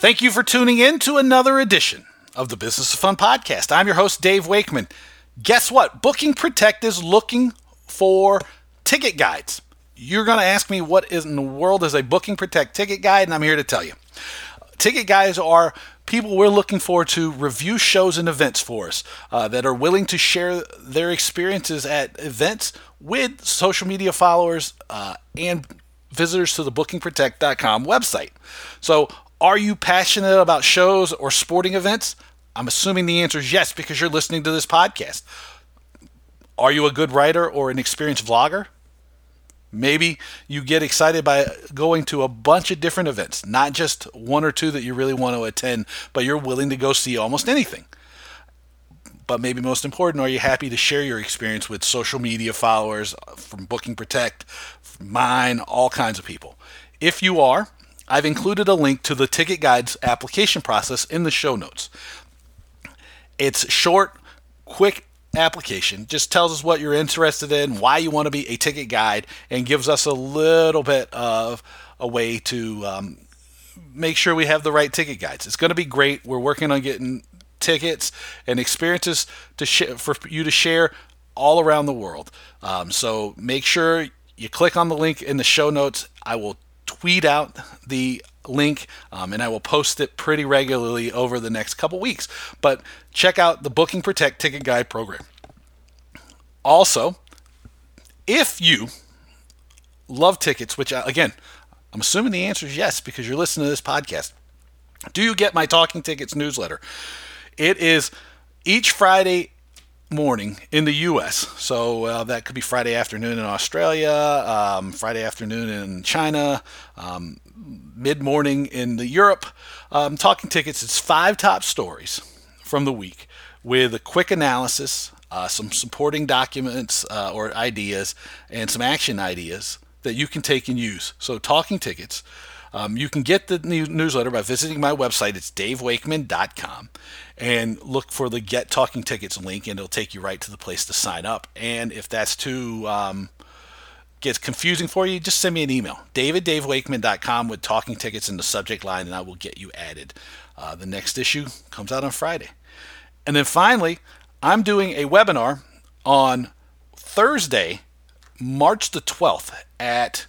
Thank you for tuning in to another edition of the Business of Fun podcast. I'm your host, Dave Wakeman. Guess what? Booking Protect is looking for ticket guides. You're going to ask me what in the world is a Booking Protect ticket guide, and I'm here to tell you. Ticket guides are people we're looking for to review shows and events for us uh, that are willing to share their experiences at events with social media followers uh, and visitors to the bookingprotect.com website. So are you passionate about shows or sporting events? I'm assuming the answer is yes because you're listening to this podcast. Are you a good writer or an experienced vlogger? Maybe you get excited by going to a bunch of different events, not just one or two that you really want to attend, but you're willing to go see almost anything. But maybe most important, are you happy to share your experience with social media followers from Booking Protect, mine, all kinds of people? If you are, I've included a link to the Ticket Guides application process in the show notes. It's short, quick application, just tells us what you're interested in, why you want to be a ticket guide, and gives us a little bit of a way to um, make sure we have the right ticket guides. It's going to be great. We're working on getting tickets and experiences to sh- for you to share all around the world. Um, so make sure you click on the link in the show notes. I will tweet out the link um, and I will post it pretty regularly over the next couple weeks. But check out the Booking Protect Ticket Guide program. Also, if you love tickets, which uh, again, I'm assuming the answer is yes because you're listening to this podcast. Do you get my Talking Tickets newsletter? It is each Friday morning in the U.S. So uh, that could be Friday afternoon in Australia, um, Friday afternoon in China, um, mid morning in the Europe. Um, talking tickets. It's five top stories from the week with a quick analysis, uh, some supporting documents uh, or ideas, and some action ideas that you can take and use. So talking tickets. Um, you can get the newsletter by visiting my website. It's davewakeman.com and look for the Get Talking Tickets link, and it'll take you right to the place to sign up. And if that's too um, gets confusing for you, just send me an email, daviddavewakeman.com with talking tickets in the subject line, and I will get you added. Uh, the next issue comes out on Friday. And then finally, I'm doing a webinar on Thursday, March the 12th at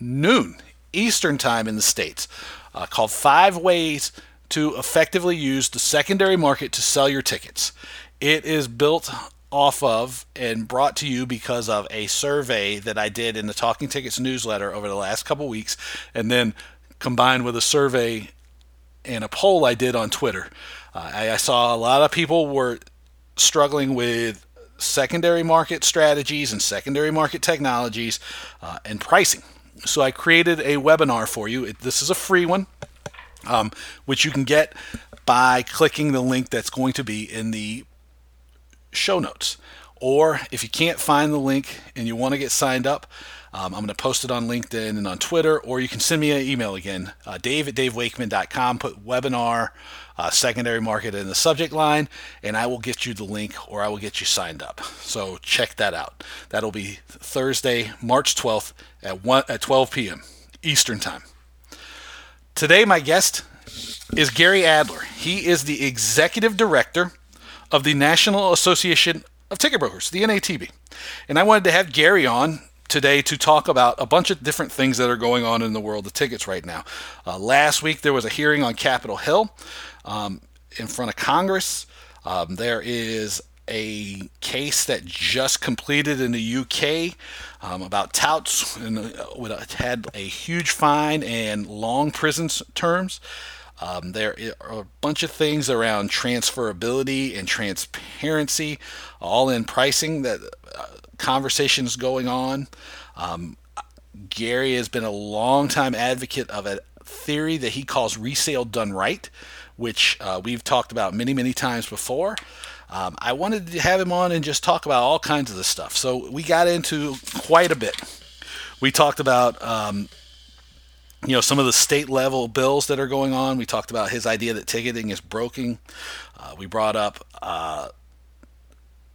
noon Eastern Time in the States uh, called Five Ways to Effectively Use the Secondary Market to Sell Your Tickets. It is built off of and brought to you because of a survey that I did in the Talking Tickets newsletter over the last couple weeks, and then combined with a survey and a poll I did on Twitter. Uh, I, I saw a lot of people were struggling with secondary market strategies and secondary market technologies uh, and pricing. So I created a webinar for you. It, this is a free one, um, which you can get by clicking the link that's going to be in the show notes. Or if you can't find the link and you want to get signed up, um, I'm going to post it on LinkedIn and on Twitter, or you can send me an email again, uh, dave at davewakeman.com, put webinar, uh, secondary market in the subject line, and I will get you the link or I will get you signed up. So check that out. That'll be Thursday, March 12th at, 1, at 12 p.m. Eastern Time. Today, my guest is Gary Adler. He is the executive director of the National Association of Ticket Brokers, the NATB. And I wanted to have Gary on today to talk about a bunch of different things that are going on in the world of tickets right now. Uh, last week, there was a hearing on Capitol Hill um, in front of Congress. Um, there is a case that just completed in the UK um, about touts and uh, had a huge fine and long prison terms. Um, there are a bunch of things around transferability and transparency, all in pricing that uh, conversations going on. Um, Gary has been a long time advocate of a theory that he calls resale done right, which uh, we've talked about many, many times before. Um, I wanted to have him on and just talk about all kinds of this stuff. So we got into quite a bit. We talked about um, you know some of the state level bills that are going on. We talked about his idea that ticketing is broken. Uh, we brought up uh,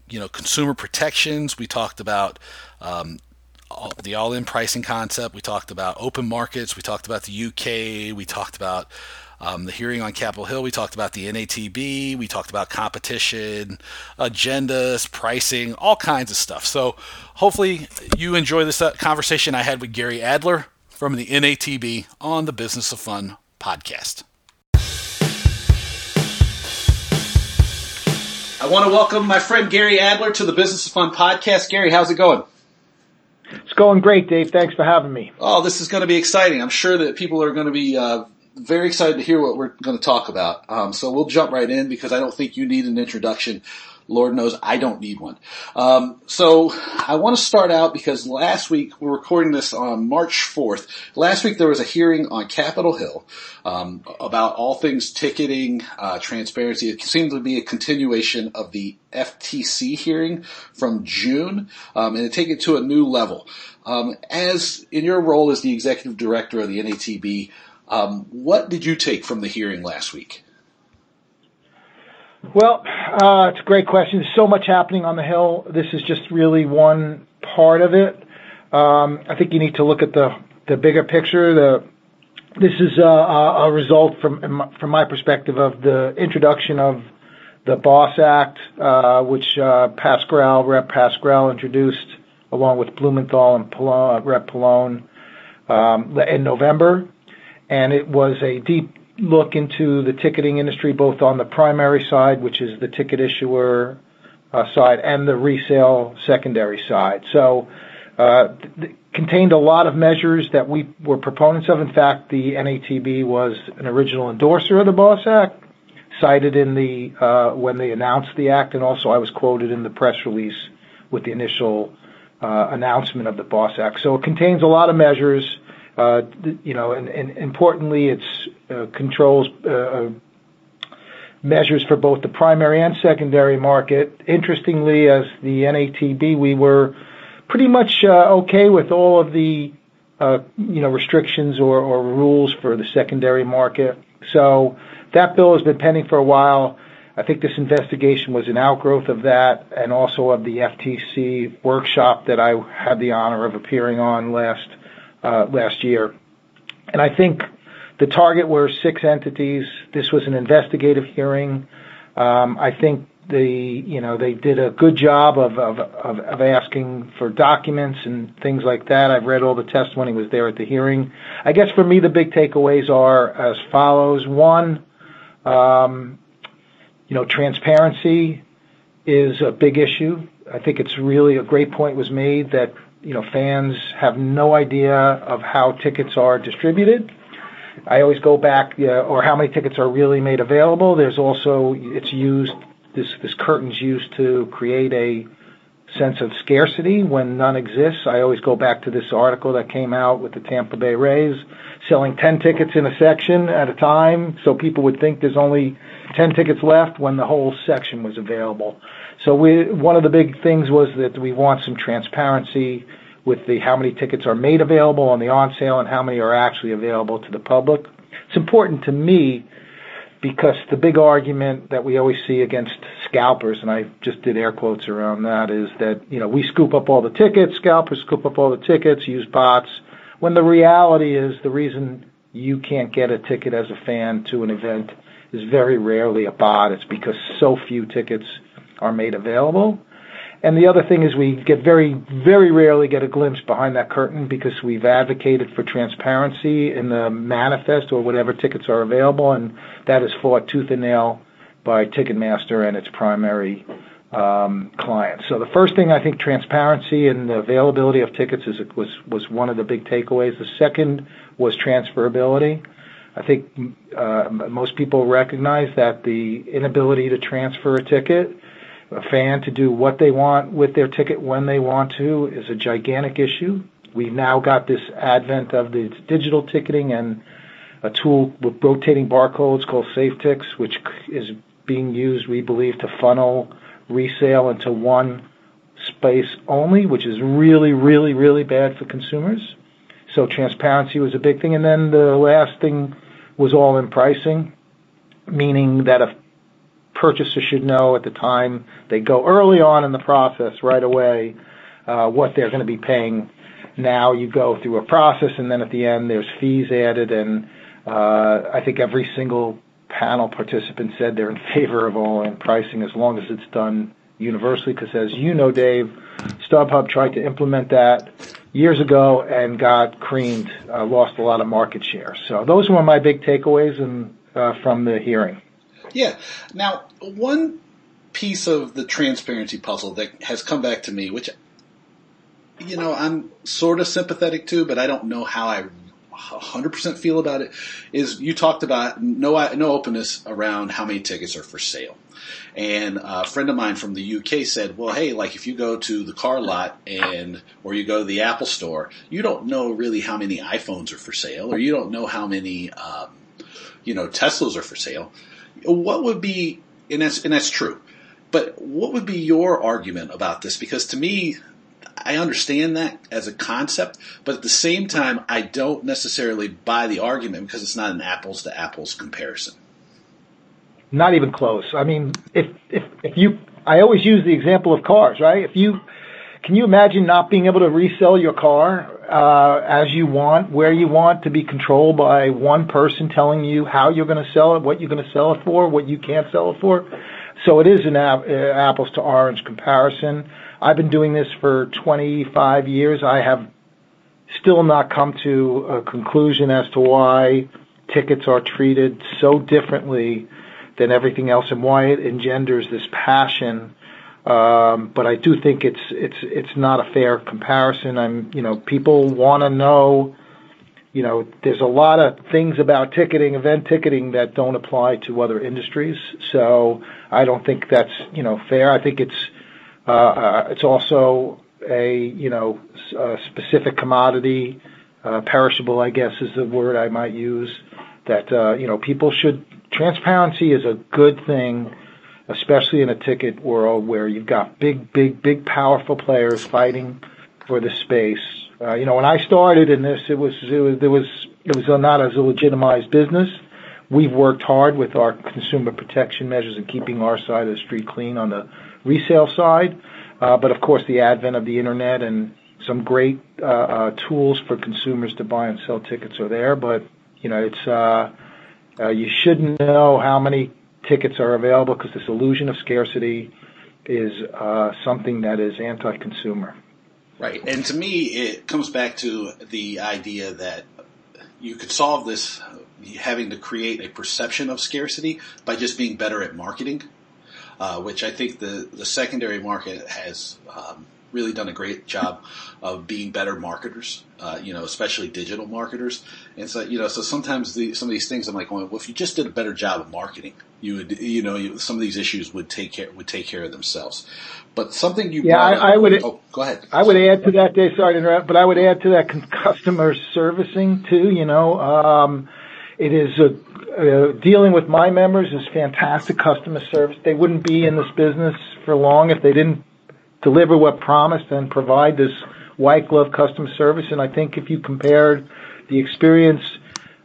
you know consumer protections. We talked about um, all, the all-in pricing concept. We talked about open markets. We talked about the UK. We talked about um, the hearing on Capitol Hill. We talked about the NATB. We talked about competition, agendas, pricing, all kinds of stuff. So hopefully you enjoy this uh, conversation I had with Gary Adler from the NATB on the Business of Fun podcast. I want to welcome my friend Gary Adler to the Business of Fun podcast. Gary, how's it going? It's going great, Dave. Thanks for having me. Oh, this is going to be exciting. I'm sure that people are going to be uh, very excited to hear what we're going to talk about. Um, so we'll jump right in because I don't think you need an introduction. Lord knows I don't need one. Um, so I want to start out because last week we're recording this on March 4th. Last week there was a hearing on Capitol Hill um, about all things ticketing, uh, transparency. It seemed to be a continuation of the FTC hearing from June, um, and to take it to a new level. Um, as in your role as the executive director of the NATB, um, what did you take from the hearing last week? Well, uh, it's a great question. There's so much happening on the Hill. This is just really one part of it. Um, I think you need to look at the the bigger picture. The this is a, a result from from my perspective of the introduction of the Boss Act, uh, which uh, Pascrell, Rep. Pascrell introduced along with Blumenthal and Pallone, Rep. Pallone um, in November, and it was a deep look into the ticketing industry, both on the primary side, which is the ticket issuer uh, side, and the resale secondary side. So, uh, contained a lot of measures that we were proponents of. In fact, the NATB was an original endorser of the BOSS Act, cited in the uh, when they announced the act, and also I was quoted in the press release with the initial uh, announcement of the BOSS Act. So it contains a lot of measures uh, you know, and importantly, it uh, controls uh, measures for both the primary and secondary market. Interestingly, as the NATB, we were pretty much okay with all of the, uh you know, restrictions or rules for the secondary market. So that bill has been pending for a while. I think this investigation was an outgrowth of that and also of the FTC workshop that I had the honor of appearing on last last year. and I think the target were six entities. This was an investigative hearing. Um, I think the you know, they did a good job of of, of, of asking for documents and things like that. I've read all the testimony, was there at the hearing. I guess for me, the big takeaways are as follows. One, um, you know, transparency is a big issue. I think it's really a great point was made that you know, fans have no idea of how tickets are distributed. I always go back, uh, or how many tickets are really made available. There's also, it's used, this, this curtain's used to create a sense of scarcity when none exists. I always go back to this article that came out with the Tampa Bay Rays selling 10 tickets in a section at a time, so people would think there's only 10 tickets left when the whole section was available. So we, one of the big things was that we want some transparency with the how many tickets are made available on the on sale and how many are actually available to the public. It's important to me because the big argument that we always see against scalpers, and I just did air quotes around that, is that you know we scoop up all the tickets, scalpers scoop up all the tickets, use bots. When the reality is the reason you can't get a ticket as a fan to an event is very rarely a bot. It's because so few tickets are made available. And the other thing is we get very, very rarely get a glimpse behind that curtain because we've advocated for transparency in the manifest or whatever tickets are available, and that is fought tooth and nail by Ticketmaster and its primary um, clients. So the first thing I think transparency and the availability of tickets is was was one of the big takeaways. The second was transferability. I think uh, most people recognize that the inability to transfer a ticket a fan to do what they want with their ticket when they want to is a gigantic issue. We've now got this advent of the digital ticketing and a tool with rotating barcodes called SafeTix, which is being used, we believe, to funnel resale into one space only, which is really, really, really bad for consumers. So transparency was a big thing. And then the last thing was all in pricing, meaning that if purchaser should know at the time they go early on in the process right away uh, what they're going to be paying. Now you go through a process, and then at the end there's fees added, and Uh, I think every single panel participant said they're in favor of all-in pricing as long as it's done universally. Because as you know, Dave, StubHub tried to implement that years ago and got creamed, uh, lost a lot of market share. So those were my big takeaways and uh, from the hearing. Yeah. Now, one piece of the transparency puzzle that has come back to me, which you know I'm sort of sympathetic to, but I don't know how I 100% feel about it is you talked about no no openness around how many tickets are for sale. And a friend of mine from the UK said, well, hey, like if you go to the car lot and, or you go to the Apple store, you don't know really how many iPhones are for sale or you don't know how many, um, you know, Teslas are for sale. What would be, and that's, and that's true, but what would be your argument about this? Because to me, I understand that as a concept, but at the same time, I don't necessarily buy the argument because it's not an apples to apples comparison. Not even close. I mean, if if if you, I always use the example of cars, right? If you can you imagine not being able to resell your car as you want, where you want, to be controlled by one person telling you how you're going to sell it, what you're going to sell it for, what you can't sell it for? So it is an uh, apples to orange comparison. I've been doing this for 25 years. I have still not come to a conclusion as to why tickets are treated so differently than everything else and why it engenders this passion. Um, but I do think it's it's it's not a fair comparison. I'm you know people want to know. You know, there's a lot of things about ticketing, event ticketing, that don't apply to other industries. So I don't think that's you know fair. I think it's uh, it's also a you know a specific commodity, uh, perishable, I guess is the word I might use. That uh, you know people should transparency is a good thing, especially in a ticket world where you've got big, big, big, powerful players fighting for the space. Uh, you know, when I started in this, it was it was there was it was not as a legitimized business. We've worked hard with our consumer protection measures and keeping our side of the street clean on the resale side. Uh, but of course, the advent of the internet and some great uh, uh, tools for consumers to buy and sell tickets are there. But you know, it's uh, uh, you shouldn't know how many tickets are available because this illusion of scarcity is uh, something that is anti-consumer. Right, and to me, it comes back to the idea that you could solve this having to create a perception of scarcity by just being better at marketing, uh, which I think the the secondary market has um, really done a great job of being better marketers, uh, you know, especially digital marketers. And so, you know, so sometimes the, some of these things I'm like, well, if you just did a better job of marketing, you would, you know, you, some of these issues would take care, would take care of themselves. But something you, yeah, I, I, would, oh, go ahead. I would add to that, Dave, sorry to interrupt, but I would add to that customer servicing too, you know, um, it is a, uh, dealing with my members is fantastic customer service. They wouldn't be in this business for long if they didn't deliver what promised and provide this white glove customer service. And I think if you compared the experience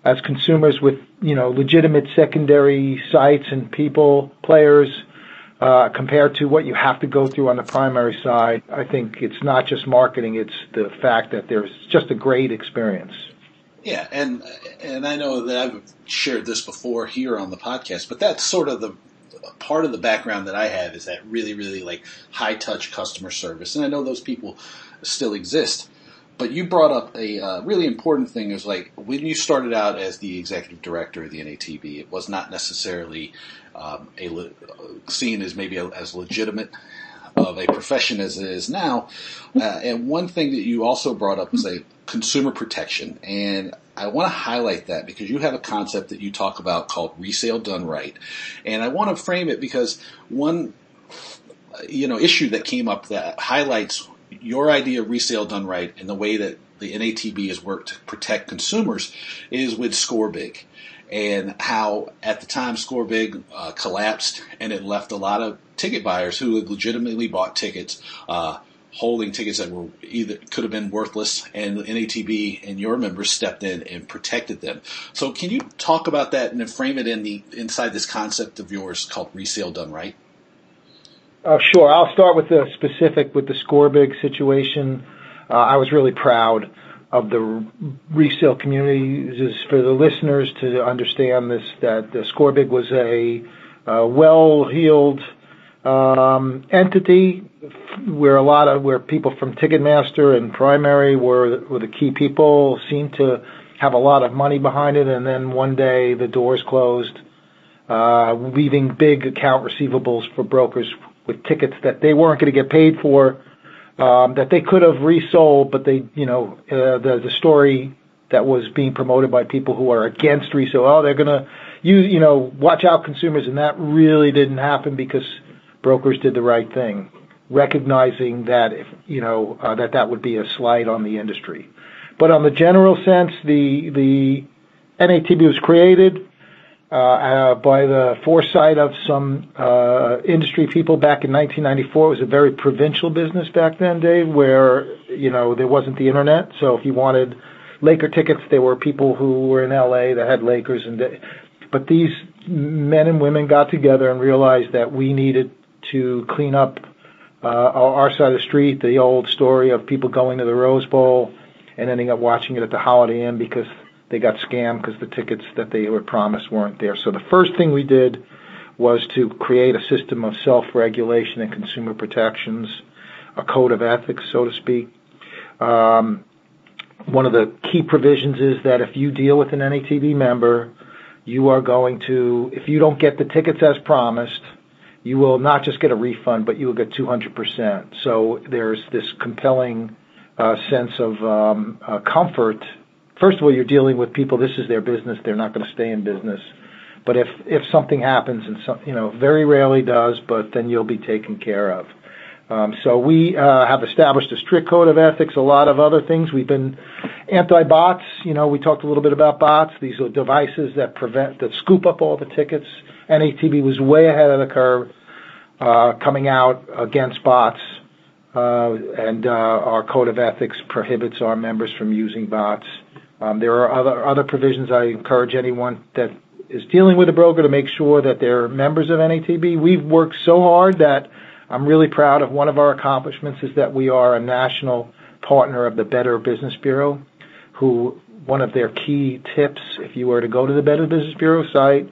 as consumers with you know legitimate secondary sites and people players uh, compared to what you have to go through on the primary side, I think it's not just marketing; it's the fact that there's just a great experience. Yeah, and and I know that I've shared this before here on the podcast, but that's sort of the part of the background that I have is that really, really like high touch customer service. And I know those people still exist. But you brought up a uh, really important thing is like when you started out as the executive director of the NATB, it was not necessarily um, a le- seen as maybe a, as legitimate of a profession as it is now. Uh, and one thing that you also brought up was a consumer protection. And I want to highlight that because you have a concept that you talk about called resale done right. And I want to frame it because one, you know, issue that came up that highlights your idea of resale done right and the way that the NATB has worked to protect consumers is with ScoreBig and how at the time ScoreBig uh, collapsed and it left a lot of ticket buyers who legitimately bought tickets uh, holding tickets that were either could have been worthless, and NATB and your members stepped in and protected them. So, can you talk about that and frame it in the inside this concept of yours called resale done right? Uh, sure. I'll start with the specific with the ScoreBig situation. Uh, I was really proud uh, of the resale community is for the listeners to understand this that the Scorebig was a, a well-heeled um, entity where a lot of where people from Ticketmaster and Primary were were the key people seemed to have a lot of money behind it, and then one day the doors closed, uh, leaving big account receivables for brokers with tickets that they weren't going to get paid for, um, that they could have resold, but they, you know, uh, the the story that was being promoted by people who are against resale, oh, they're going to, you, you know, watch out consumers, and that really didn't happen because brokers did the right thing, recognizing that if, you know, uh, that that would be a slight on the industry. But on the general sense, the the NATB was created uh, uh, by the foresight of some uh, industry people back in 1994. It was a very provincial business back then, Dave, where you know there wasn't the internet. So if you wanted Laker tickets, there were people who were in LA that had Lakers, and but these men and women got together and realized that we needed to clean up our side of the street, the old story of people going to the Rose Bowl and ending up watching it at the Holiday Inn because they got scammed because the tickets that they were promised weren't there. So the first thing we did was to create a system of self-regulation and consumer protections, a code of ethics, so to speak. Um, one of the key provisions is that if you deal with an NATB member, you are going to, if you don't get the tickets as promised, you will not just get a refund, but you will get 200%. So there's this compelling uh, sense of um, uh, comfort. First of all, you're dealing with people. This is their business. They're not going to stay in business. But if if something happens, and some, you know, very rarely does, but then you'll be taken care of. Um, so we uh, have established a strict code of ethics. A lot of other things. We've been anti-bots. You know, we talked a little bit about bots. These are devices that prevent that scoop up all the tickets. NATB was way ahead of the curve coming out against bots, uh, and uh, our code of ethics prohibits our members from using bots. Um, there are other other provisions. I encourage anyone that is dealing with a broker to make sure that they're members of NATB. We've worked so hard that I'm really proud of one of our accomplishments is that we are a national partner of the Better Business Bureau, who one of their key tips, if you were to go to the Better Business Bureau site,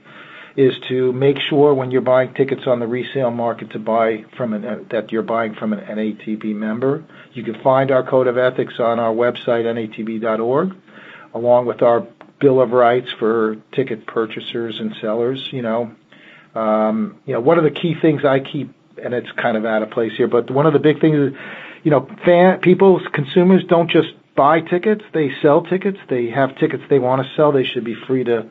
is to make sure when you're buying tickets on the resale market to buy from an, uh, that you're buying from an NATB member. You can find our code of ethics on our website natb.org, along with our bill of rights for ticket purchasers and sellers. You know, um, you know, one of the key things I keep, and it's kind of out of place here, but one of the big things is, you know, fan people, consumers don't just buy tickets; they sell tickets. They have tickets they want to sell. They should be free to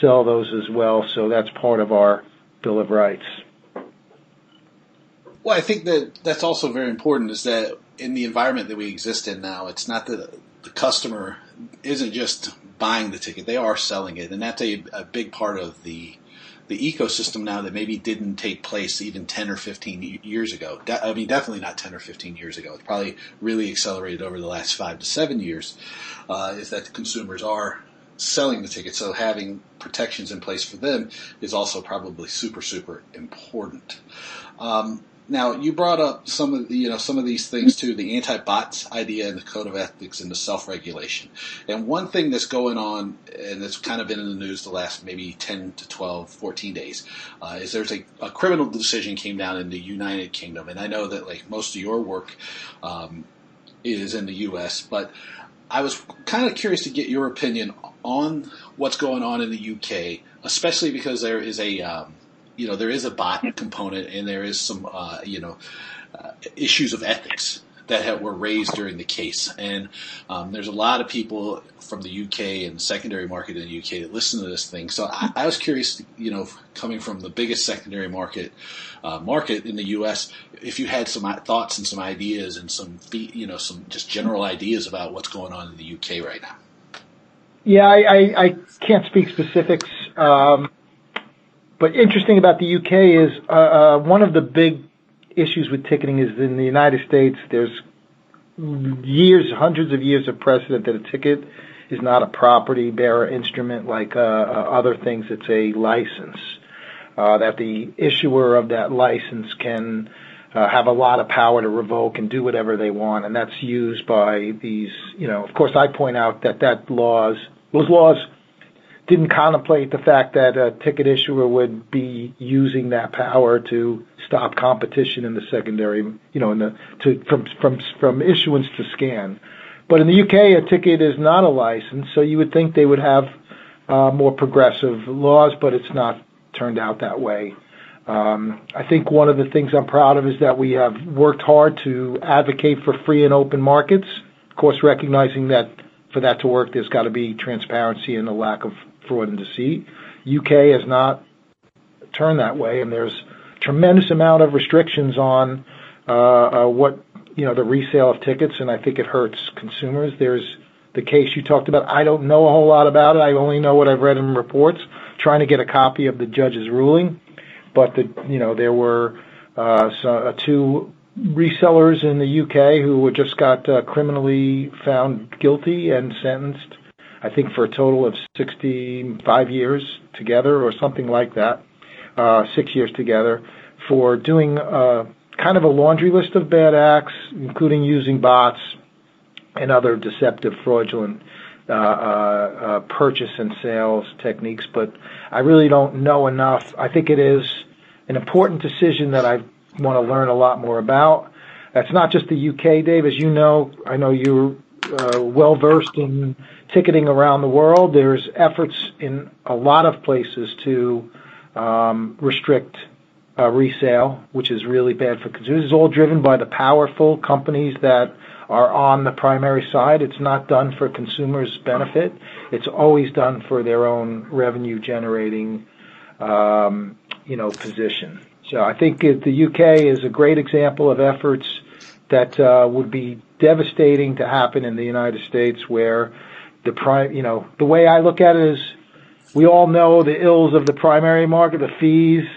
sell those as well. So that's part of our Bill of Rights. Well, I think that that's also very important is that in the environment that we exist in now, it's not that the customer isn't just buying the ticket; they are selling it, and that's a, a big part of the the ecosystem now that maybe didn't take place even 10 or 15 years ago. De- I mean, definitely not 10 or 15 years ago. It's probably really accelerated over the last five to seven years. Uh, is that the consumers are selling the ticket. So having protections in place for them is also probably super, super important. Um, now you brought up some of the, you know some of these things too, the anti-bots idea and the code of ethics and the self-regulation. And one thing that's going on, and that's kind of been in the news the last maybe 10 to 12, 14 days, uh, is there's a, a, criminal decision came down in the United Kingdom, and I know that like most of your work um, is in the U.S., but I was kind of curious to get your opinion on what's going on in the UK, especially because there is a um, you know there is a bot component and there is some uh, you know uh, issues of ethics that have, were raised during the case, and um, there's a lot of people from the UK and the secondary market in the UK that listen to this thing. So I, I was curious, you know, coming from the biggest secondary market uh, market in the US, if you had some thoughts and some ideas and some you know some just general ideas about what's going on in the UK right now. Yeah, I, I, I can't speak specifics. Um, but interesting about the UK is uh, uh, one of the big issues with ticketing is in the United States. There's years, hundreds of years of precedent that a ticket is not a property bearer instrument like uh, uh, other things. It's a license. Uh, that the issuer of that license can uh, have a lot of power to revoke and do whatever they want, and that's used by these. You know, of course, I point out that that laws those laws didn't contemplate the fact that a ticket issuer would be using that power to stop competition in the secondary, you know, in the to from from from issuance to scan. But in the UK, a ticket is not a license, so you would think they would have uh, more progressive laws, but it's not turned out that way. Um, I think one of the things I'm proud of is that we have worked hard to advocate for free and open markets. Of course, recognizing that for that to work, there's got to be transparency and a lack of fraud and deceit. UK has not turned that way, and there's tremendous amount of restrictions on uh, uh, what you know the resale of tickets, and I think it hurts consumers. There's the case you talked about. I don't know a whole lot about it. I only know what I've read in reports. Trying to get a copy of the judge's ruling, but the you know there were uh, two resellers in the UK who were just got uh, criminally found guilty and sentenced I think for a total of 65 years together or something like that, uh, six years together, for doing uh, kind of a laundry list of bad acts, including using bots and other deceptive, fraudulent uh, uh, uh, purchase and sales techniques. But I really don't know enough. I think it is an important decision that I want to learn a lot more about. That's not just the UK, Dave. As you know, I know you're uh, well versed in ticketing around the world. There's efforts in a lot of places to um, restrict uh, resale, which is really bad for consumers. It's all driven by the powerful companies that are on the primary side. It's not done for consumers' benefit. It's always done for their own revenue generating, um, you know, position. So I think the UK is a great example of efforts that uh, would be devastating to happen in the United States where the prime, you know, the way I look at it is we all know the ills of the primary market, the fees,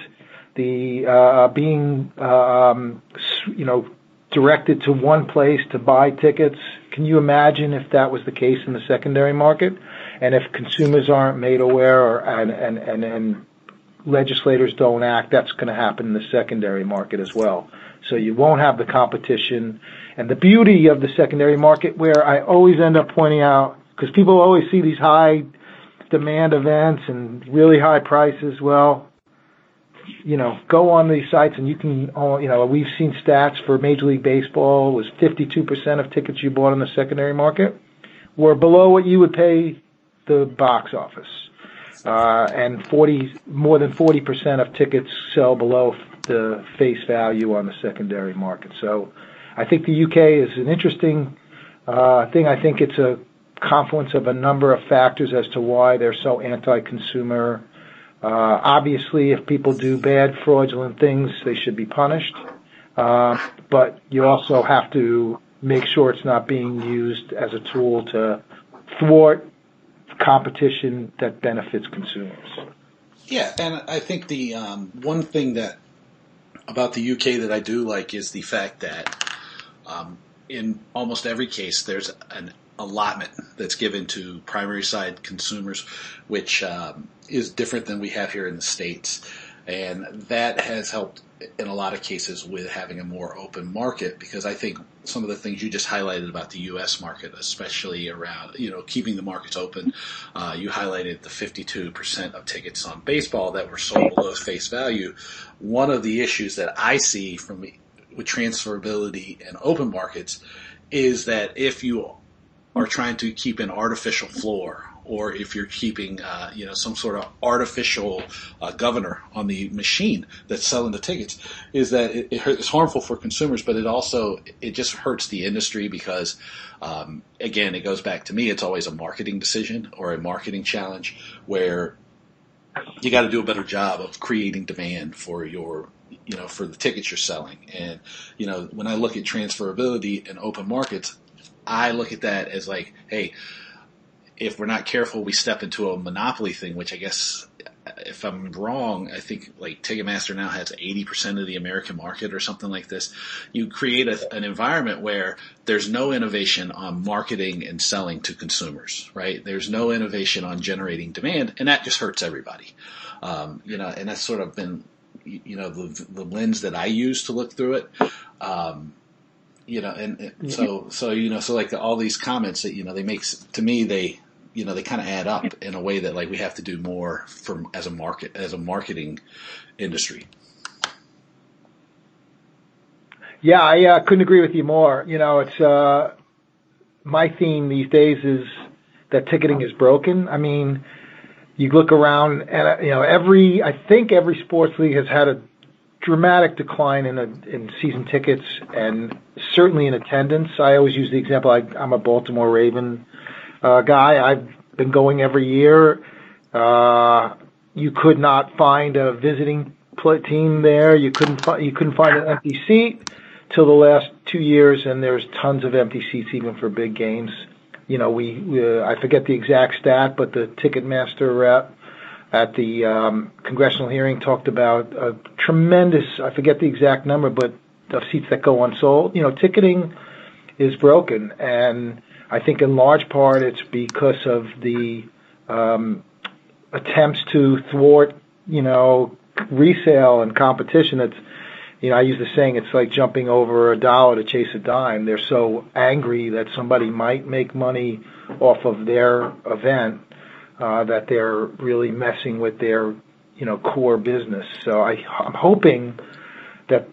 the uh, being, um, you know, directed to one place to buy tickets. Can you imagine if that was the case in the secondary market? And if consumers aren't made aware or, and, and, and, and legislators don't act, that's going to happen in the secondary market as well. So you won't have the competition. And the beauty of the secondary market where I always end up pointing out because people always see these high demand events and really high prices. Well, you know, go on these sites and you can, you know, we've seen stats for Major League Baseball was 52% of tickets you bought in the secondary market were below what you would pay the box office. Uh, and 40, more than 40% of tickets sell below the face value on the secondary market. So I think the UK is an interesting uh, thing. I think it's a confluence of a number of factors as to why they're so anti-consumer. Uh, obviously, if people do bad, fraudulent things, they should be punished. Uh, but you also have to make sure it's not being used as a tool to thwart competition that benefits consumers. Yeah, and I think the um, one thing that about the UK that I do like is the fact that um, in almost every case there's an allotment that's given to primary side consumers, which um, is different than we have here in the states, and that has helped in a lot of cases with having a more open market because I think some of the things you just highlighted about the U.S. market, especially around you know keeping the markets open, uh, you highlighted the 52% of tickets on baseball that were sold below face value. One of the issues that I see from with transferability and open markets is that if you are trying to keep an artificial floor or if you're keeping, uh, you know, some sort of artificial uh, governor on the machine that's selling the tickets, is that it, it's harmful for consumers, but it also it just hurts the industry because, um, again, it goes back to me. It's always a marketing decision or a marketing challenge where you got to do a better job of creating demand for your you know for the tickets you're selling and you know when i look at transferability and open markets I look at that as like, hey, if we're not careful, we step into a monopoly thing, which I guess, if I'm wrong, I think like Ticketmaster now has 80% of the American market or something like this. You create a, an environment where there's no innovation on marketing and selling to consumers, right? There's no innovation on generating demand, and that just hurts everybody. Um, you know, and that's sort of been you know the the lens that I use to look through it. Um, you know, and, and so so you know, so like all these comments that you know they make to me they you know they kind of add up in a way that like we have to do more from as a market as a marketing industry. Yeah, I uh, couldn't agree with you more. You know, it's uh, my theme these days is that ticketing is broken. I mean, you look around and uh, you know every I think every sports league has had a dramatic decline in season tickets and certainly in attendance. I always use the example. I'm a Baltimore Raven uh, guy. I've been going every year. Uh, you could not find a visiting team there. You couldn't you couldn't find an empty seat till the last two years, and there's tons of empty seats even for big games. You know, we, we uh, I forget the exact stat, but the Ticketmaster rep at the um, congressional hearing talked about a tremendous, I forget the exact number, but of seats that go unsold. You know, ticketing is broken, and I think in large part it's because of the um, attempts to thwart, you know, resale and competition. It's, you know, I use the saying it's like jumping over a dollar to chase a dime. They're so angry that somebody might make money off of their event that they're really messing with their, you know, core business. So I, I'm hoping that,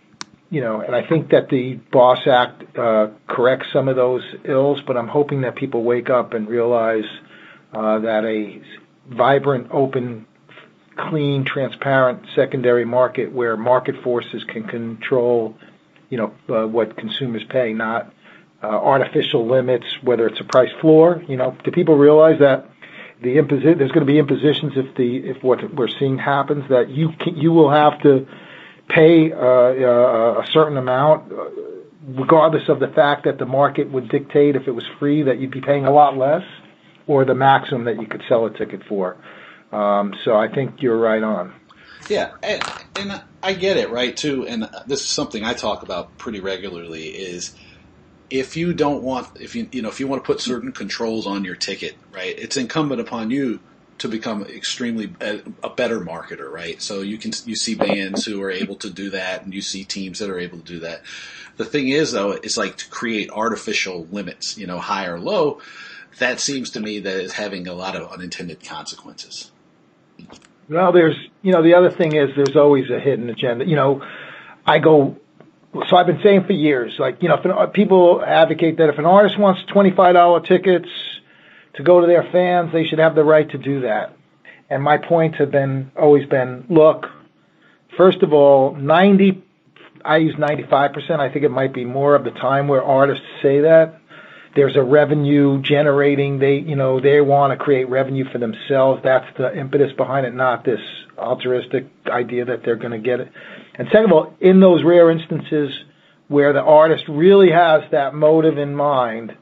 you know, and I think that the Boss Act uh, corrects some of those ills, but I'm hoping that people wake up and realize uh, that a vibrant, open, clean, transparent secondary market where market forces can control, you know, uh, what consumers pay, not uh, artificial limits, whether it's a price floor. You know, do people realize that there's going to be impositions if the if what we're seeing happens that you you will have to pay uh, uh, a certain amount, uh, regardless of the fact that the market would dictate if it was free that you'd be paying a lot less, or the maximum that you could sell a ticket for. Um, so I think you're right on. Yeah, and I get it, right? Too, and this is something I talk about pretty regularly. Is if you don't want, if you you know, if you want to put certain controls on your ticket, right? It's incumbent upon you to become extremely a, a better marketer, right? So you can you see bands who are able to do that, and you see teams that are able to do that. The thing is, though, it's like to create artificial limits, you know, high or low. That seems to me that is having a lot of unintended consequences. Well, there's, you know, the other thing is there's always a hidden agenda. You know, I go so I've been saying for years, like you know, if an, uh, people advocate that if an artist wants twenty-five dollar tickets to go to their fans, they should have the right to do that. And my points have been always been, look, first of all, ninety, I use ninety-five percent. I think it might be more of the time where artists say that. There's a revenue generating. They, you know, they want to create revenue for themselves. That's the impetus behind it, not this altruistic idea that they're going to get it second of all, in those rare instances where the artist really has that motive in mind,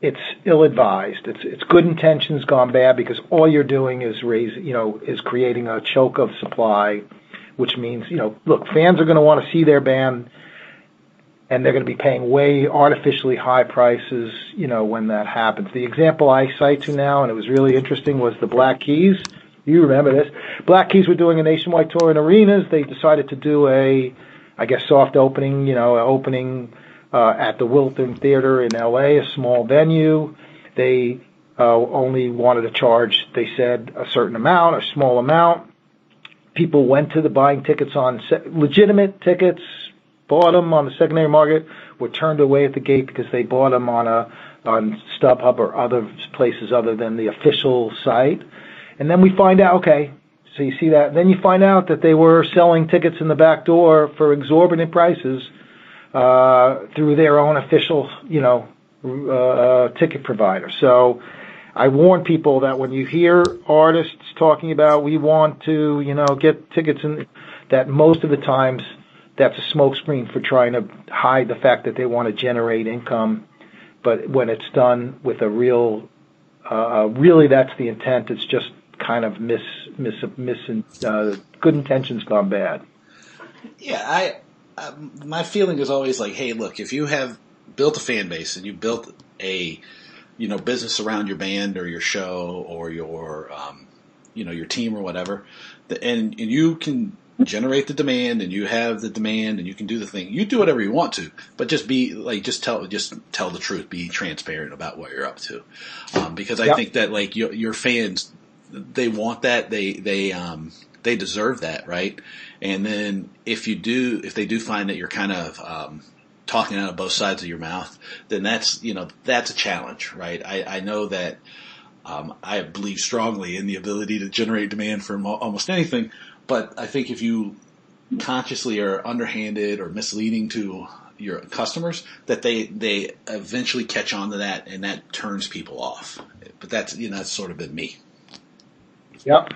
it's ill-advised. It's it's good intentions gone bad because all you're doing is raise, you know, is creating a choke of supply, which means, you know, look, fans are going to want to see their band and they're going to be paying way artificially high prices, you know, when that happens. The example I cite to now, and it was really interesting, was the Black Keys you remember this. Black Keys were doing a nationwide tour in arenas. They decided to do a, I guess, soft opening, you know, opening uh, at the Wiltern Theater in LA, a small venue. They uh, only wanted to charge, they said, a certain amount, a small amount. People went to the buying tickets on se- legitimate tickets, bought them on the secondary market, were turned away at the gate because they bought them on a on StubHub or other places other than the official site. And then we find out, okay, so you see that. Then you find out that they were selling tickets in the back door for exorbitant prices uh, through their own official, you know, uh, ticket provider. So I warn people that when you hear artists talking about we want to, you know, get tickets, in, that most of the times that's a smokescreen for trying to hide the fact that they want to generate income. But when it's done with a real, uh, uh really that's the intent. It's just kind of miss miss miss uh, good intentions gone bad. Yeah, I uh, my feeling is always like, hey, look, if you have built a fan base and you built a you know business around your band or your show or your um, you know your team or whatever, and, and you can generate the demand and you have the demand and you can do the thing. You do whatever you want to, but just be like, just tell, just tell the truth. Be transparent about what you're up to. Um, because I yep. think that like your, your fans, they want that. They, they, um, they deserve that, right? And then if you do, if they do find that you're kind of, um, talking out of both sides of your mouth, then that's, you know, that's a challenge, right? I, I know that, um, I believe strongly in the ability to generate demand from almost anything, but I think if you consciously are underhanded or misleading to your customers, that they they eventually catch on to that, and that turns people off. But that's you know that's sort of been me. Yep.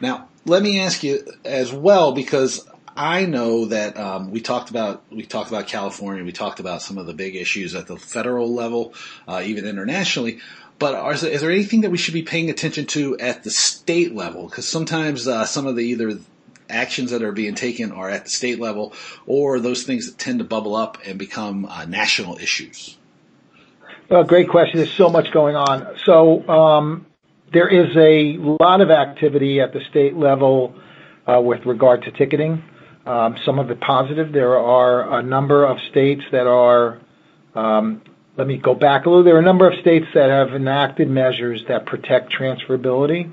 Now let me ask you as well because I know that um, we talked about we talked about California, we talked about some of the big issues at the federal level, uh, even internationally. But are, is there anything that we should be paying attention to at the state level? Because sometimes uh, some of the either actions that are being taken are at the state level, or those things that tend to bubble up and become uh, national issues. Well, great question. There's so much going on. So um, there is a lot of activity at the state level uh, with regard to ticketing. Um, some of it positive. There are a number of states that are um, let me go back a little. There are a number of states that have enacted measures that protect transferability,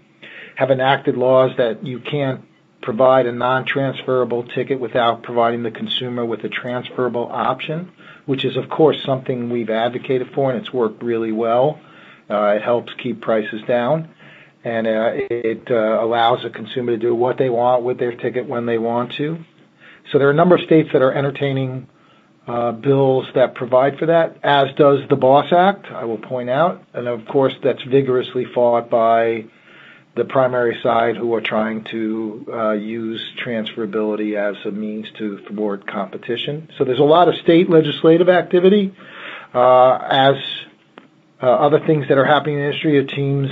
have enacted laws that you can't provide a non-transferable ticket without providing the consumer with a transferable option, which is of course something we've advocated for and it's worked really well. Uh, it helps keep prices down and uh, it uh, allows a consumer to do what they want with their ticket when they want to. So there are a number of states that are entertaining uh, bills that provide for that, as does the BOSS Act, I will point out. And of course, that's vigorously fought by the primary side who are trying to uh, use transferability as a means to thwart competition. So there's a lot of state legislative activity. Uh, as other things that are happening in the industry, are teams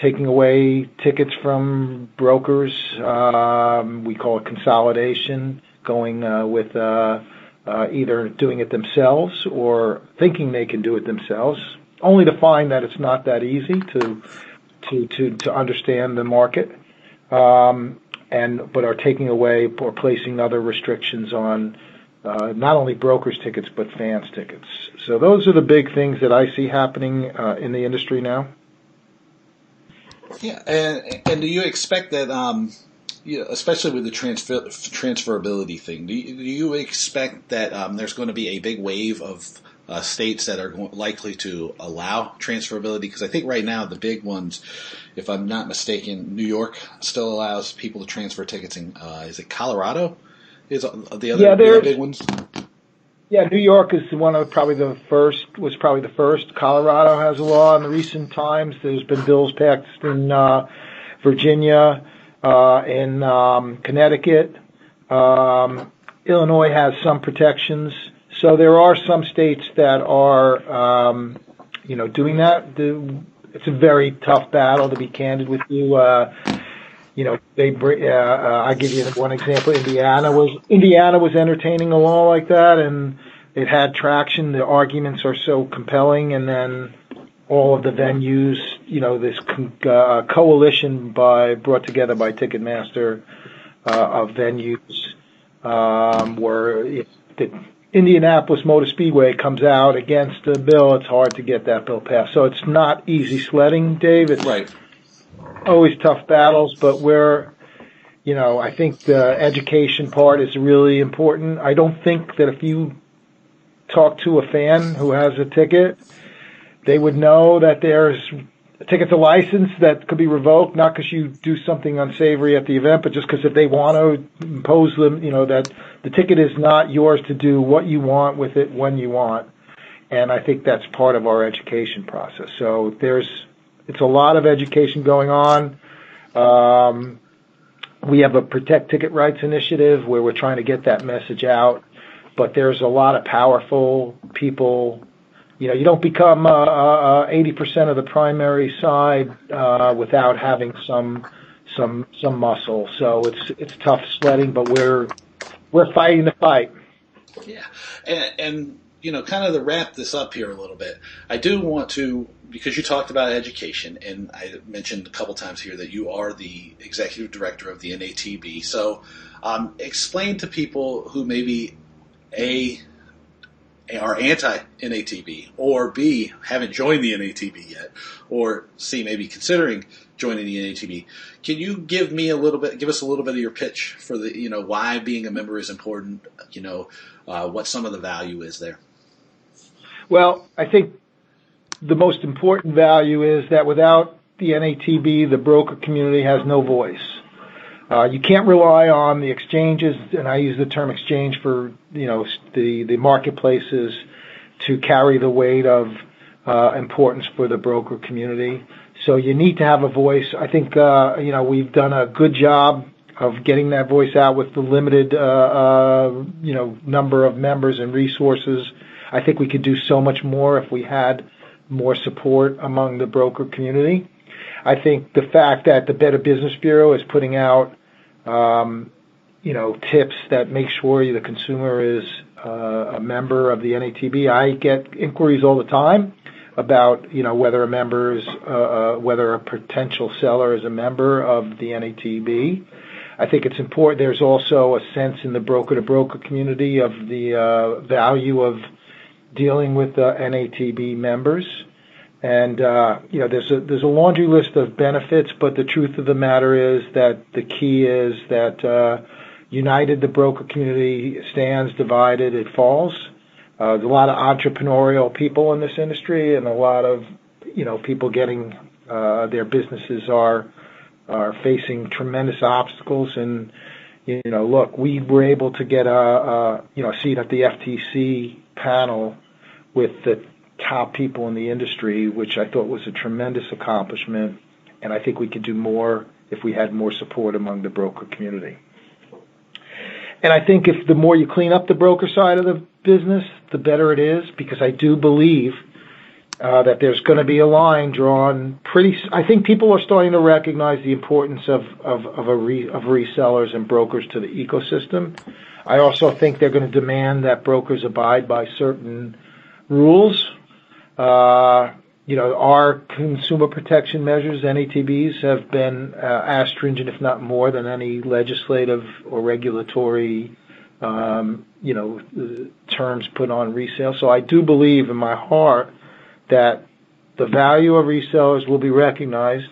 taking away tickets from brokers. Um, we call it consolidation, going uh, with uh, uh, either doing it themselves or thinking they can do it themselves, only to find that it's not that easy to to to, to understand the market, um, and but are taking away or placing other restrictions on uh, not only brokers' tickets but fans' tickets. So those are the big things that I see happening uh, in the industry now. Yeah, and and do you expect that? Um yeah, especially with the transfer, transferability thing, do you, do you expect that um, there's going to be a big wave of uh, states that are likely to allow transferability? Because I think right now the big ones, if I'm not mistaken, New York still allows people to transfer tickets. In, uh, is it Colorado? Is the other yeah, big ones? Yeah, New York is one of probably the first. Was probably the first. Colorado has a law in the recent times. There's been bills passed in uh, Virginia uh, in um, Connecticut. Um, Illinois has some protections. So there are some states that are, um, you know, doing that. The, it's a very tough battle, to be candid with you. Uh, you know, they. Uh, uh, I give you one example. Indiana was Indiana was entertaining a law like that, and it had traction. The arguments are so compelling, and then all of the venues, you know, this uh, coalition by brought together by Ticketmaster uh, of venues um, where the Indianapolis Motor Speedway comes out against the bill, it's hard to get that bill passed. So it's not easy sledding, Dave. It's right. Always tough battles, but we're, you know, I think the education part is really important. I don't think that if you talk to a fan who has a ticket, they would know that there's a license that could be revoked, not because you do something unsavory at the event, but just because if they want to impose them, you know, that the ticket is not yours to do what you want with it when you want. And I think that's part of our education process. So there's, it's a lot of education going on. Um, we have a protect ticket rights initiative where we're trying to get that message out, but there's a lot of powerful people you know, you don't become uh, uh, 80% of the primary side uh, without having some some some muscle. So it's it's tough sledding, but we're we're fighting the fight. Yeah, and, and you know, kind of to wrap this up here a little bit, I do want to because you talked about education, and I mentioned a couple times here that you are the executive director of the NATB. So, um, explain to people who maybe a are anti NATB, or B haven't joined the NATB yet, or C maybe considering joining the NATB. Can you give me a little bit, give us a little bit of your pitch for the, you know, why being a member is important, you know, uh, what some of the value is there? Well, I think the most important value is that without the NATB, the broker community has no voice. Uh, you can't rely on the exchanges, and I use the term exchange for you know the the marketplaces to carry the weight of uh, importance for the broker community. So you need to have a voice. I think uh, you know we've done a good job of getting that voice out with the limited uh, uh, you know number of members and resources. I think we could do so much more if we had more support among the broker community. I think the fact that the Better Business Bureau is putting out, um, you know, tips that make sure the consumer is uh, a member of the NATB. I get inquiries all the time about, you know, whether a member is, uh, uh, whether a potential seller is a member of the NATB. I think it's important. There's also a sense in the broker-to-broker community of the uh, value of dealing with the NATB members. And uh, you know, there's a there's a laundry list of benefits, but the truth of the matter is that the key is that uh, united the broker community stands, divided it falls. Uh, there's a lot of entrepreneurial people in this industry, and a lot of you know people getting uh, their businesses are are facing tremendous obstacles. And you know, look, we were able to get a, a you know a seat at the FTC panel with the top people in the industry, which I thought was a tremendous accomplishment. And I think we could do more if we had more support among the broker community. And I think if the more you clean up the broker side of the business, the better it is, because I do believe uh, that there's going to be a line drawn pretty. I think people are starting to recognize the importance of of of, a re, of resellers and brokers to the ecosystem. I also think they're going to demand that brokers abide by certain rules. Uh, you know, our consumer protection measures, NATBs, have been uh, as stringent, if not more, than any legislative or regulatory, um, you know, terms put on resale. So I do believe in my heart that the value of resellers will be recognized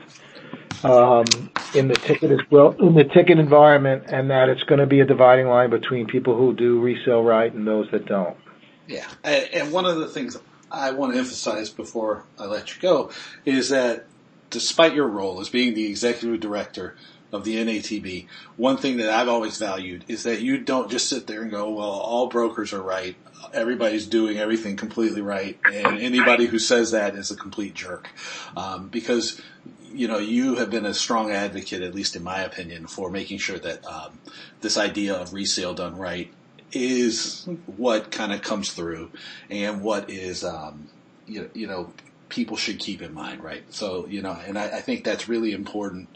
um, in the ticket as well, in the ticket environment, and that it's going to be a dividing line between people who do resale right and those that don't. Yeah, and one of the things I want to emphasize before I let you go is that despite your role as being the executive director of the NATB, one thing that I've always valued is that you don't just sit there and go, well, all brokers are right. Everybody's doing everything completely right. And anybody who says that is a complete jerk. Um, because, you know, you have been a strong advocate, at least in my opinion, for making sure that um, this idea of resale done right is what kind of comes through and what is, um, you, you know, people should keep in mind, right? So, you know, and I, I think that's really important,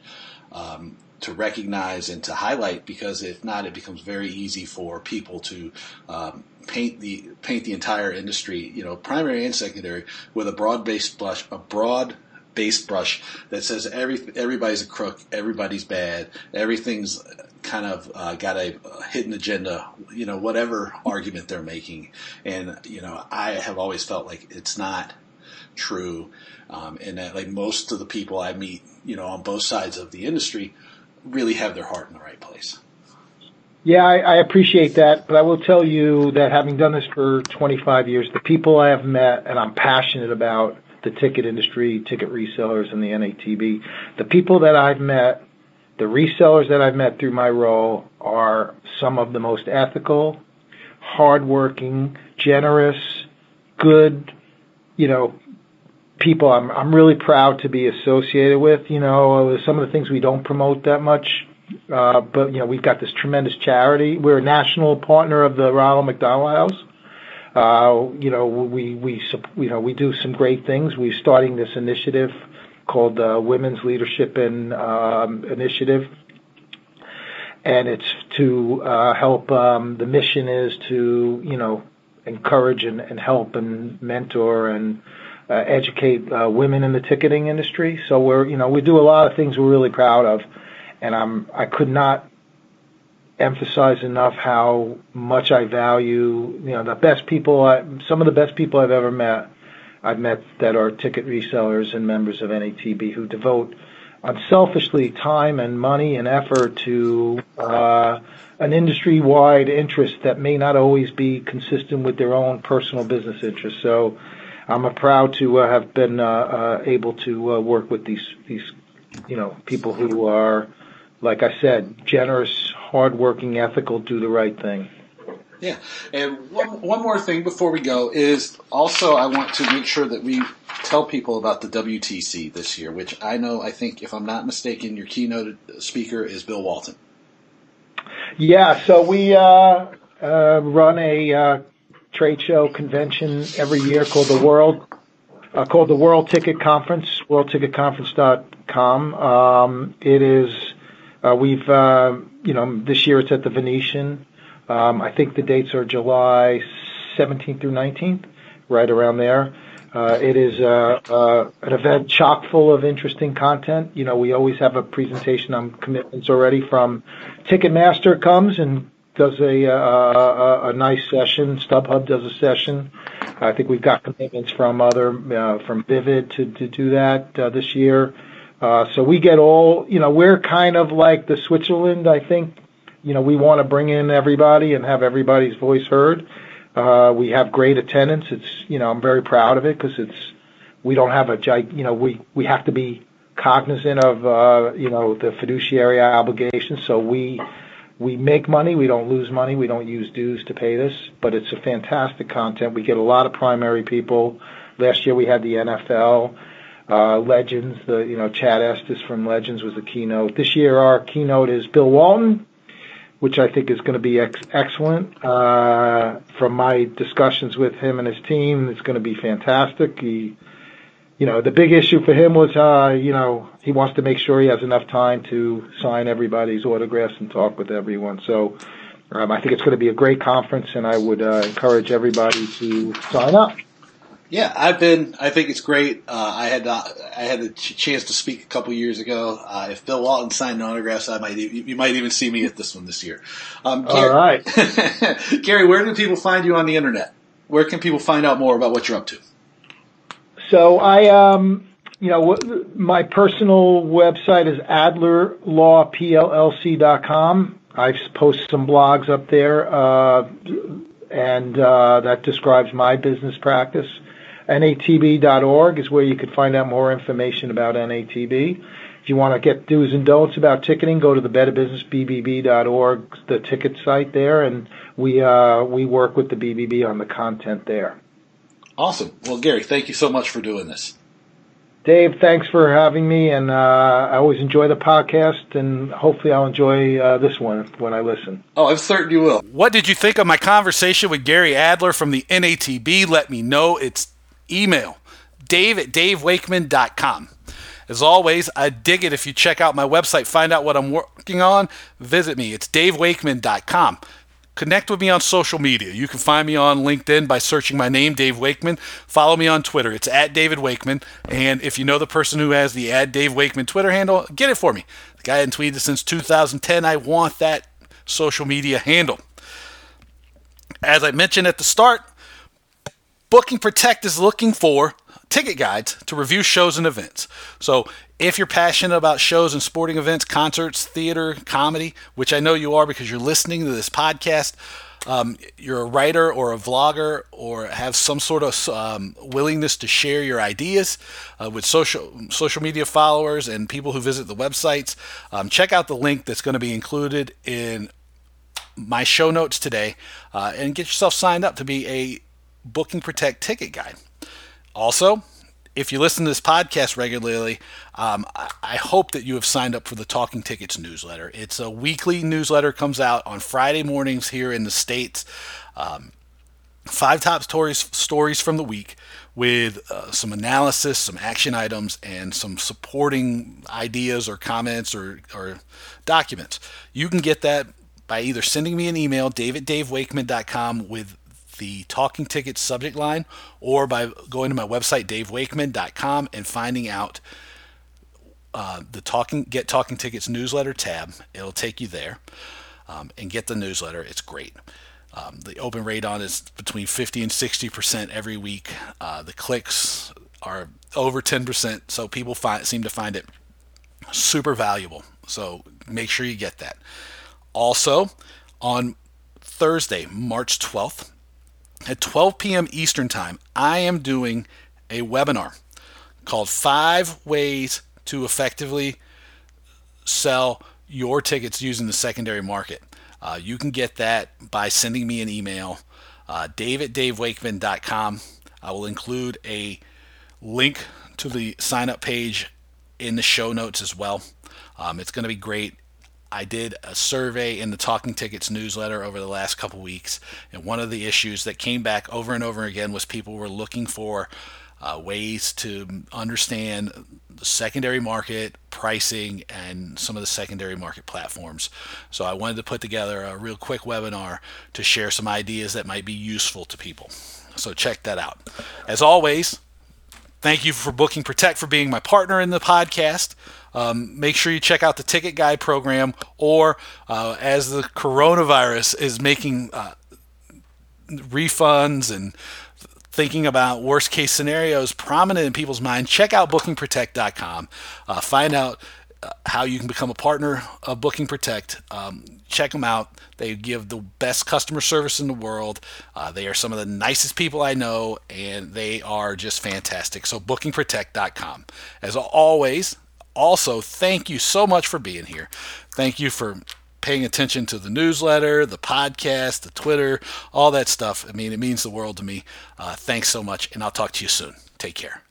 um, to recognize and to highlight because if not, it becomes very easy for people to, um, paint the, paint the entire industry, you know, primary and secondary with a broad based brush, a broad base brush that says every everybody's a crook, everybody's bad, everything's kind of uh, got a, a, hidden agenda, you know, whatever argument they're making. And you know, I have always felt like it's not true, um, and that like most of the people I meet, you know, on both sides of the industry, really have their heart in the right place. Yeah, I, I appreciate that, but I will tell you that having done this for 25 years, the people I have met and I'm passionate about the ticket industry, ticket resellers, and the NATB. The people that I've met, the resellers that I've met through my role, are some of the most ethical, hardworking, generous, good, you know, people I'm I'm really proud to be associated with. You know, some of the things we don't promote that much. Uh, but you know, we've got this tremendous charity. We're a national partner of the Ronald McDonald House. Uh, you know, we we you know we do some great things. We're starting this initiative called the Women's Leadership and um, Initiative, and it's to uh, help. Um, the mission is to you know encourage and, and help and mentor and uh, educate uh, women in the ticketing industry. So we're, you know, we do a lot of things we're really proud of, and I'm, I could not emphasize enough how much I value, you know, the best people, I, some of the best people I've ever met. I've met that are ticket resellers and members of NATB who devote unselfishly time and money and effort to uh, an industry-wide interest that may not always be consistent with their own personal business interests. So I'm proud to uh, have been uh, uh, able to uh, work with these these you know people who are, like I said, generous, hardworking, ethical, do the right thing. Yeah, and one one more thing before we go is also I want to make sure that we tell people about the WTC this year, which I know I think if I'm not mistaken, your keynote speaker is Bill Walton. Yeah, so we uh, uh, run a trade show convention every year called the World uh, called the World Ticket Conference, worldticketconference.com. Um, it is uh, we've uh, you know this year it's at the Venetian. Um, I think the dates are July 17th through 19th, right around there. Uh, it is uh, uh, an event chock full of interesting content. You know, we always have a presentation on commitments already from Ticketmaster comes and does a, nice session. StubHub does a session. I think we've got commitments from other uh, from Vivid to to do that uh, this year. Uh, so we get all you know. We're kind of like the Switzerland. I think you know we want to bring in everybody and have everybody's voice heard. Uh, we have great attendance. It's you know I'm very proud of it because it's we don't have a you know we we have to be cognizant of uh, you know the fiduciary obligations. So we we make money, we don't lose money, we don't use dues to pay this, but it's a fantastic content. We get a lot of primary people. Last year we had the NFL, Legends, the you know Chad Estes from Legends was the keynote. This year our keynote is Bill Walton, which I think is going to be ex- excellent. Uh, from my discussions with him and his team, it's going to be fantastic. He you know, the big issue for him was, uh, you know, he wants to make sure he has enough time to sign everybody's autographs and talk with everyone. So um, I think it's going to be a great conference, and I would uh, encourage everybody to sign up. Yeah, I've been. I think it's great. Uh, I had uh, I had a ch- chance to speak a couple years ago. Uh, if Bill Walton signed autographs, I might e- you might even see me at this one this year. Um, Gary, All right, Gary, where do people find you on the internet? Where can people find out more about what you're up to? So I, um, you know, my personal website is adlerlawplc.com. I post some blogs up there, uh, and uh, that describes my business practice. NATB.org is where you can find out more information about NATB. If you want to get do's and don'ts about ticketing, go to the betterbusinessbbb.org, the ticket site there, and we uh, we work with the BBB on the content there. Awesome. Well, Gary, thank you so much for doing this. Dave, thanks for having me, and uh, I always enjoy the podcast, and hopefully I'll enjoy uh, this one when I listen. Oh, I'm certain you will. What did you think of my conversation with Gary Adler from the NATB? Let me know. It's email dave at davewakeman.com. As always, I dig it if you check out my website, find out what I'm working on, visit me. It's davewakeman.com. Connect with me on social media. You can find me on LinkedIn by searching my name, Dave Wakeman. Follow me on Twitter. It's at David Wakeman. And if you know the person who has the at Dave Wakeman Twitter handle, get it for me. The guy hadn't tweeted since 2010. I want that social media handle. As I mentioned at the start, Booking Protect is looking for ticket guides to review shows and events. So if you're passionate about shows and sporting events, concerts, theater, comedy, which I know you are because you're listening to this podcast, um, you're a writer or a vlogger or have some sort of um, willingness to share your ideas uh, with social social media followers and people who visit the websites, um, check out the link that's going to be included in my show notes today uh, and get yourself signed up to be a Booking Protect ticket guide. Also, if you listen to this podcast regularly, um, I hope that you have signed up for the Talking Tickets newsletter. It's a weekly newsletter, comes out on Friday mornings here in the States. Um, five top stories, stories from the week with uh, some analysis, some action items, and some supporting ideas or comments or, or documents. You can get that by either sending me an email, david@davewakeman.com, with the Talking Tickets subject line or by going to my website, davewakeman.com, and finding out uh, the Talking Get Talking Tickets newsletter tab. It'll take you there um, and get the newsletter. It's great. Um, the open rate on is between 50 and 60 percent every week. Uh, the clicks are over 10 percent, so people find, seem to find it super valuable. So make sure you get that. Also, on Thursday, March 12th, at 12 p.m. Eastern Time, I am doing a webinar called Five Ways to Effectively Sell Your Tickets Using the Secondary Market. Uh, you can get that by sending me an email, uh, dave at davewakeman.com. I will include a link to the sign up page in the show notes as well. Um, it's going to be great. I did a survey in the Talking Tickets newsletter over the last couple weeks, and one of the issues that came back over and over again was people were looking for uh, ways to understand the secondary market pricing and some of the secondary market platforms. So I wanted to put together a real quick webinar to share some ideas that might be useful to people. So check that out. As always, thank you for Booking Protect for being my partner in the podcast. Um, make sure you check out the Ticket Guide program, or uh, as the coronavirus is making uh, refunds and thinking about worst case scenarios prominent in people's mind, check out bookingprotect.com. Uh, find out uh, how you can become a partner of Booking Protect. Um, check them out. They give the best customer service in the world. Uh, they are some of the nicest people I know, and they are just fantastic. So, bookingprotect.com. As always, also, thank you so much for being here. Thank you for paying attention to the newsletter, the podcast, the Twitter, all that stuff. I mean, it means the world to me. Uh, thanks so much, and I'll talk to you soon. Take care.